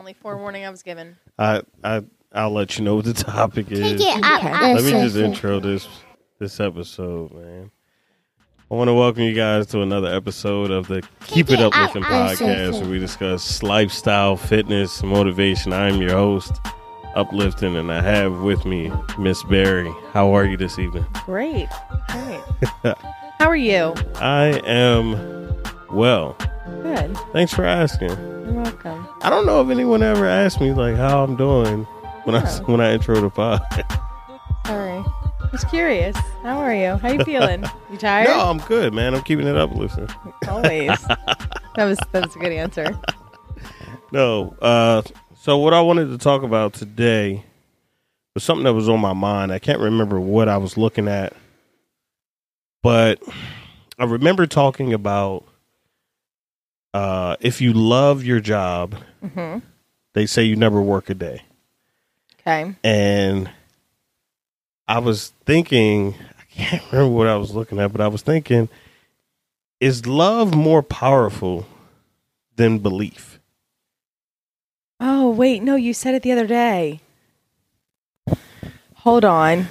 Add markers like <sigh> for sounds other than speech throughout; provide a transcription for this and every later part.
only forewarning I was given. I I I'll let you know what the topic is. Take it out. Let me just intro this this episode, man. I want to welcome you guys to another episode of the Keep It it Uplifting out, podcast, where we discuss lifestyle, fitness, motivation. I'm your host, Uplifting, and I have with me Miss Barry. How are you this evening? Great. Great. <laughs> How are you? I am well. Good. Thanks for asking. You're welcome. I don't know if anyone ever asked me like how I'm doing when I when I intro the pod. Sorry. I was curious. How are you? How you feeling? You tired? no, I'm good, man. I'm keeping it up. Listen. Always. <laughs> that was that was a good answer. No. Uh, so what I wanted to talk about today was something that was on my mind. I can't remember what I was looking at, but I remember talking about uh, if you love your job, hmm they say you never work a day. Okay. And I was thinking, I can't <laughs> remember what I was looking at, but I was thinking, is love more powerful than belief? Oh wait, no, you said it the other day. Hold on.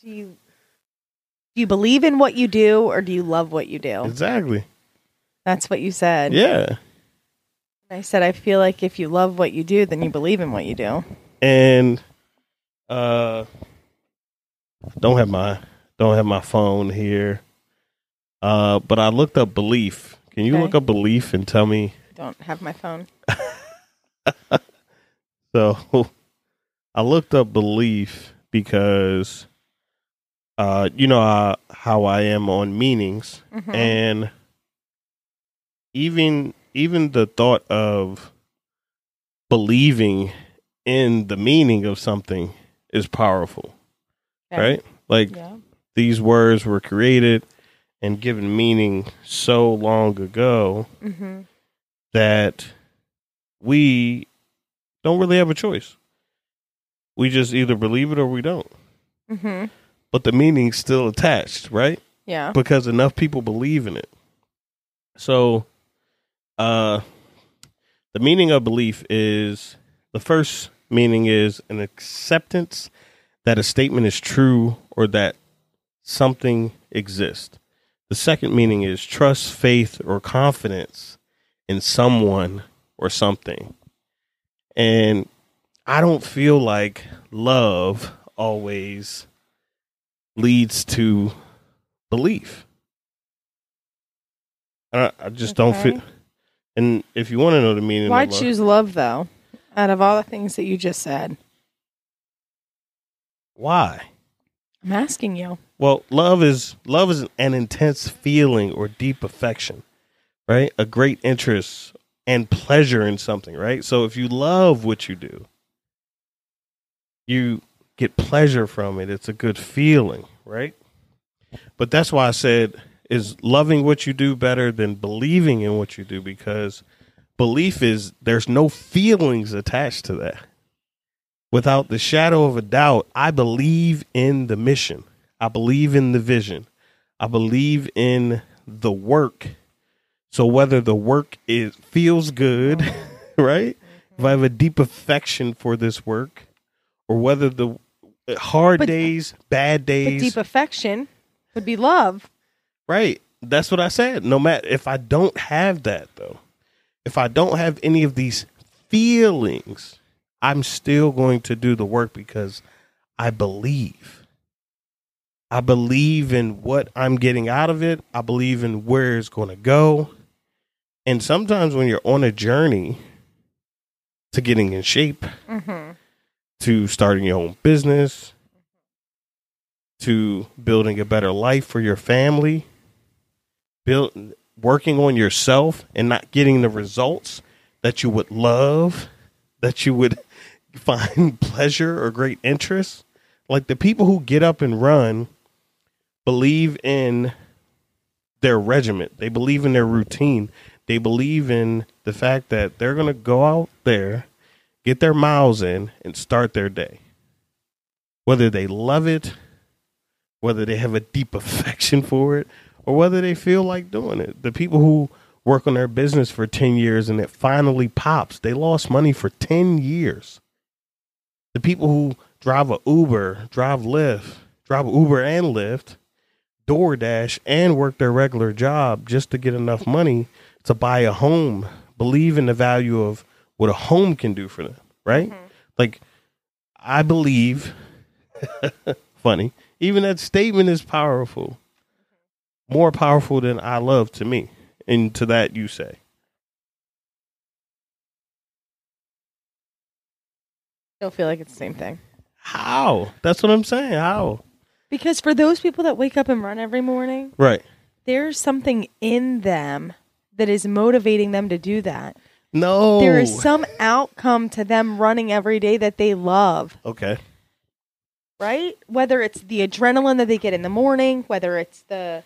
Do you do you believe in what you do or do you love what you do? Exactly. That's what you said. Yeah. I said I feel like if you love what you do, then you believe in what you do. and uh don't have my don't have my phone here uh but i looked up belief can you Okay. look up belief and tell me Don't have my phone. <laughs> so i looked up belief because uh you know uh, how i am on meanings Mhm. and even even the thought of believing in the meaning of something is powerful right like Yeah. these words were created and given meaning so long ago Mm-hmm. that we don't really have a choice we just either believe it or we don't Mm-hmm. but the meaning's still attached right Yeah. because enough people believe in it. So, uh, the meaning of belief is the first meaning is an acceptance that a statement is true or that something exists. The second meaning is trust, faith, or confidence in someone or something. And I don't feel like love always leads to belief. I, I just don't feel. And if you want to know the meaning, Why of love, choose love though? Out of all the things that you just said, why? I'm asking you. Well, love is love is an intense feeling or deep affection, right? A great interest and pleasure in something, right? So if you love what you do, you get pleasure from it. It's a good feeling, right? But that's why I said is loving what you do better than believing in what you do because belief is there's no feelings attached to that. Without the shadow of a doubt, I believe in the mission. I believe in the vision. I believe in the work. So whether the work is feels good, <laughs> right? If I have a deep affection for this work, or whether the hard But- days, bad days, deep affection would be love. Right. That's what I said. No matter if I don't have that though, if I don't have any of these feelings, I'm still going to do the work because I believe. I believe in what I'm getting out of it. I believe in where it's going to go. And sometimes when you're on a journey to getting in shape, Mm-hmm. to starting your own business, to building a better life for your family, build working on yourself and not getting the results that you would love, that you would <laughs> find <laughs> pleasure or great interest. Like the people who get up and run believe in their regiment. They believe in their routine. They believe in the fact that they're going to go out there, get their miles in, and start their day. Whether they love it, whether they have a deep <laughs> affection for it, or whether they feel like doing it. The people who work on their business for 10 years and it finally pops. They lost money for 10 years. The people who drive a Uber, drive Lyft, drive Uber and Lyft, DoorDash, and work their regular job just to get enough money to buy a home, believe in the value of what a home can do for them, right? Mm-hmm. Like, I believe, <laughs> funny, even that statement is powerful, more powerful than I love to me. And to that, you say, I don't feel like it's the same thing. how? That's what I'm saying. How? Because for those people that wake up and run every morning, Right. there's something in them that is motivating them to do that. No. There is some outcome to them running every day that they love, Okay. right? Whether it's the adrenaline that they get in the morning, whether it's the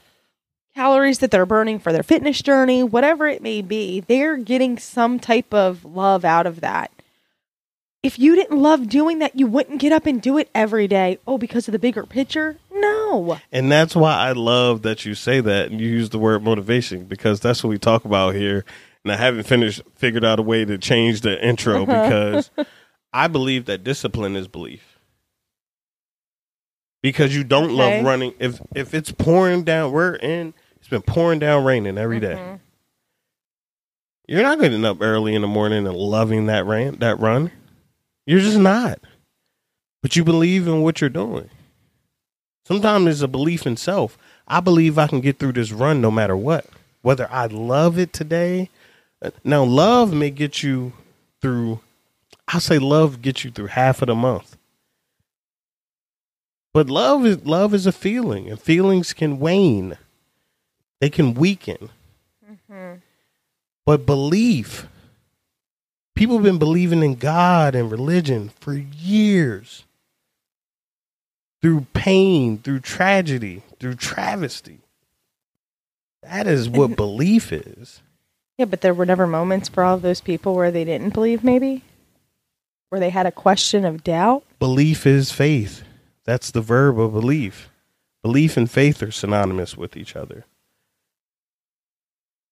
calories that they're burning for their fitness journey, whatever it may be, they're getting some type of love out of that. If you didn't love doing that, you wouldn't get up and do it every day. Oh, because of the bigger picture? No. And that's why I love that you say that and you use the word motivation because that's what we talk about here. And I haven't finished figured out a way to change the intro <laughs> because I believe that discipline is belief. Because you don't Okay. love running if if it's pouring down we're in it's been pouring down raining every day. Mhm. You're not getting up early in the morning and loving that rain that run. You're just not. But you believe in what you're doing. Sometimes it's a belief in self. I believe I can get through this run no matter what. Whether I love it today. uh, Now love may get you through I'll say love gets you through half of the month. But love is love is a feeling and feelings can wane. They can weaken. Mhm. But belief, people have been believing in God and religion for years. Through pain, through tragedy, through travesty. That is what belief is. Yeah, but there were never moments for all of those people where they didn't believe, maybe? Where they had a question of doubt? Belief is faith. That's the verb of belief. Belief and faith are synonymous with each other.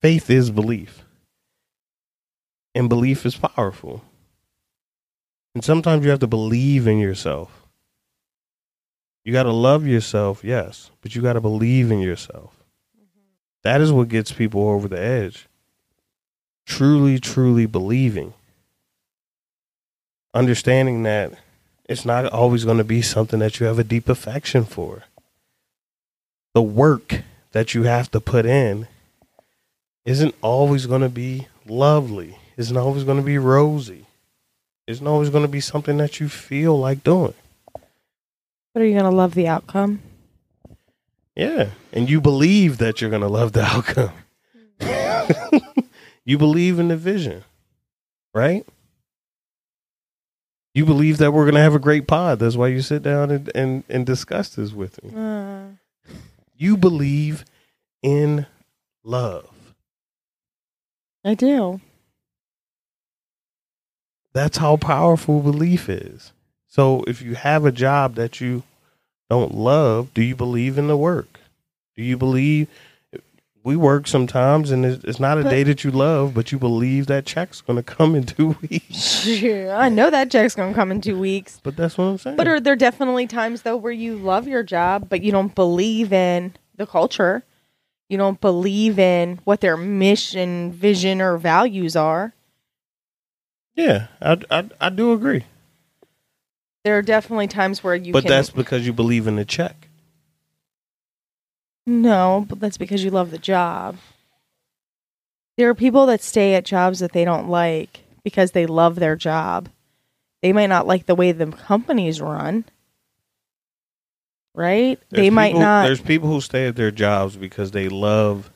Faith is belief. And belief is powerful. And sometimes you have to believe in yourself. You got to love yourself, yes, but you got to believe in yourself. That is what gets people over the edge. Truly, truly believing. Understanding that it's not always going to be something that you have a deep affection for. The work that you have to put in isn't always going to be lovely, isn't always going to be rosy, isn't always going to be something that you feel like doing. But are you going to love the outcome? Yeah. And you believe that you're going to love the <laughs> outcome. you believe in the vision, right? You believe that we're going to have a great pod. That's why you sit down and, and, and discuss this with me. Uh, You believe in love. I do. That's how powerful belief is. So if you have a job that you don't love, do you believe in the work? Do you believe we work sometimes and it's it's not a But- day that you love, but you believe that check's going to come in <laughs> two weeks? Sure, I know that check's going to come in two weeks. But that's what I'm saying. But are there definitely times, though, where you love your job, but you don't believe in the culture? You don't believe in what their mission, vision, or values are? yeah, I, I, I do agree. There are definitely times where you but can. that's because you believe in the check. No, but that's because you love the job. There are people that stay at jobs that they don't like because they love their job. They might not like the way the companies run. Right? they might people- not. There's people who stay at their jobs because they love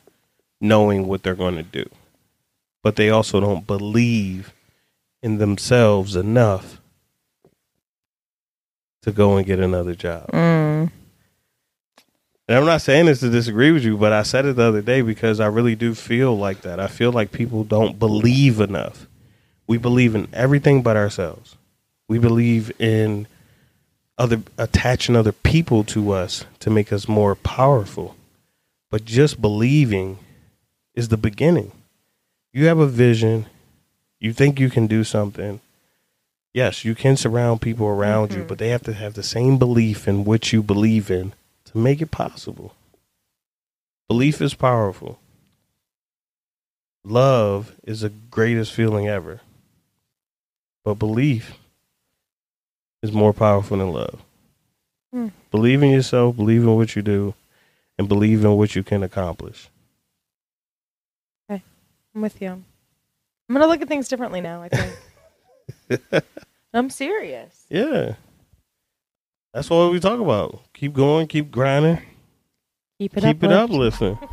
knowing what they're going to do, but they also don't believe in themselves enough to go and get another job. Mm. And I'm not saying this to disagree with you, but I said it the other day because I really do feel like that. I feel like people don't believe enough. We believe in everything but ourselves. We believe in other attaching other people to us to make us more powerful. But just believing is the beginning. You have a vision. You think you can do something. Yes, you can surround people around you, Mhm. but they have to have the same belief in what you believe in to make it possible. Belief is powerful. Love is the greatest feeling ever. But belief is more powerful than love. Hmm. Believe in yourself, believe in what you do, and believe in what you can accomplish. Okay. I'm with you. I'm gonna look at things differently now. I think <laughs> I'm serious. Yeah. That's what we talk about. Keep going, keep grinding, Keep it up. keep it up. uplifting. <laughs>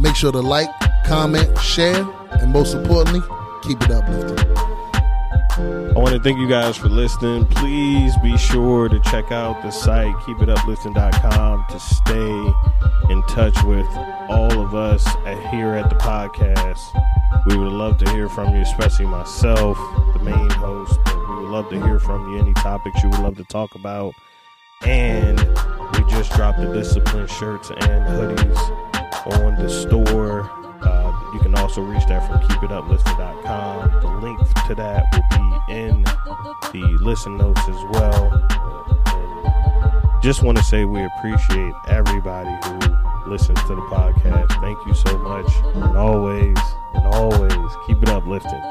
Make sure to like, comment, share, and most importantly, keep it uplifting. I want to thank you guys for listening. Please be sure to check out the site, keepituplifting.com, to stay in touch with all of us at, here at the podcast. We would love to hear from you, especially myself, the main host. We would love to hear from you any topics you would love to talk about. And we just dropped the discipline shirts and hoodies on the store. You can also reach that from keepituplifting.com. The link to that will be in the listen notes as well. Just want to say we appreciate everybody who listens to the podcast. Thank you so much. And always, and always keep it uplifting.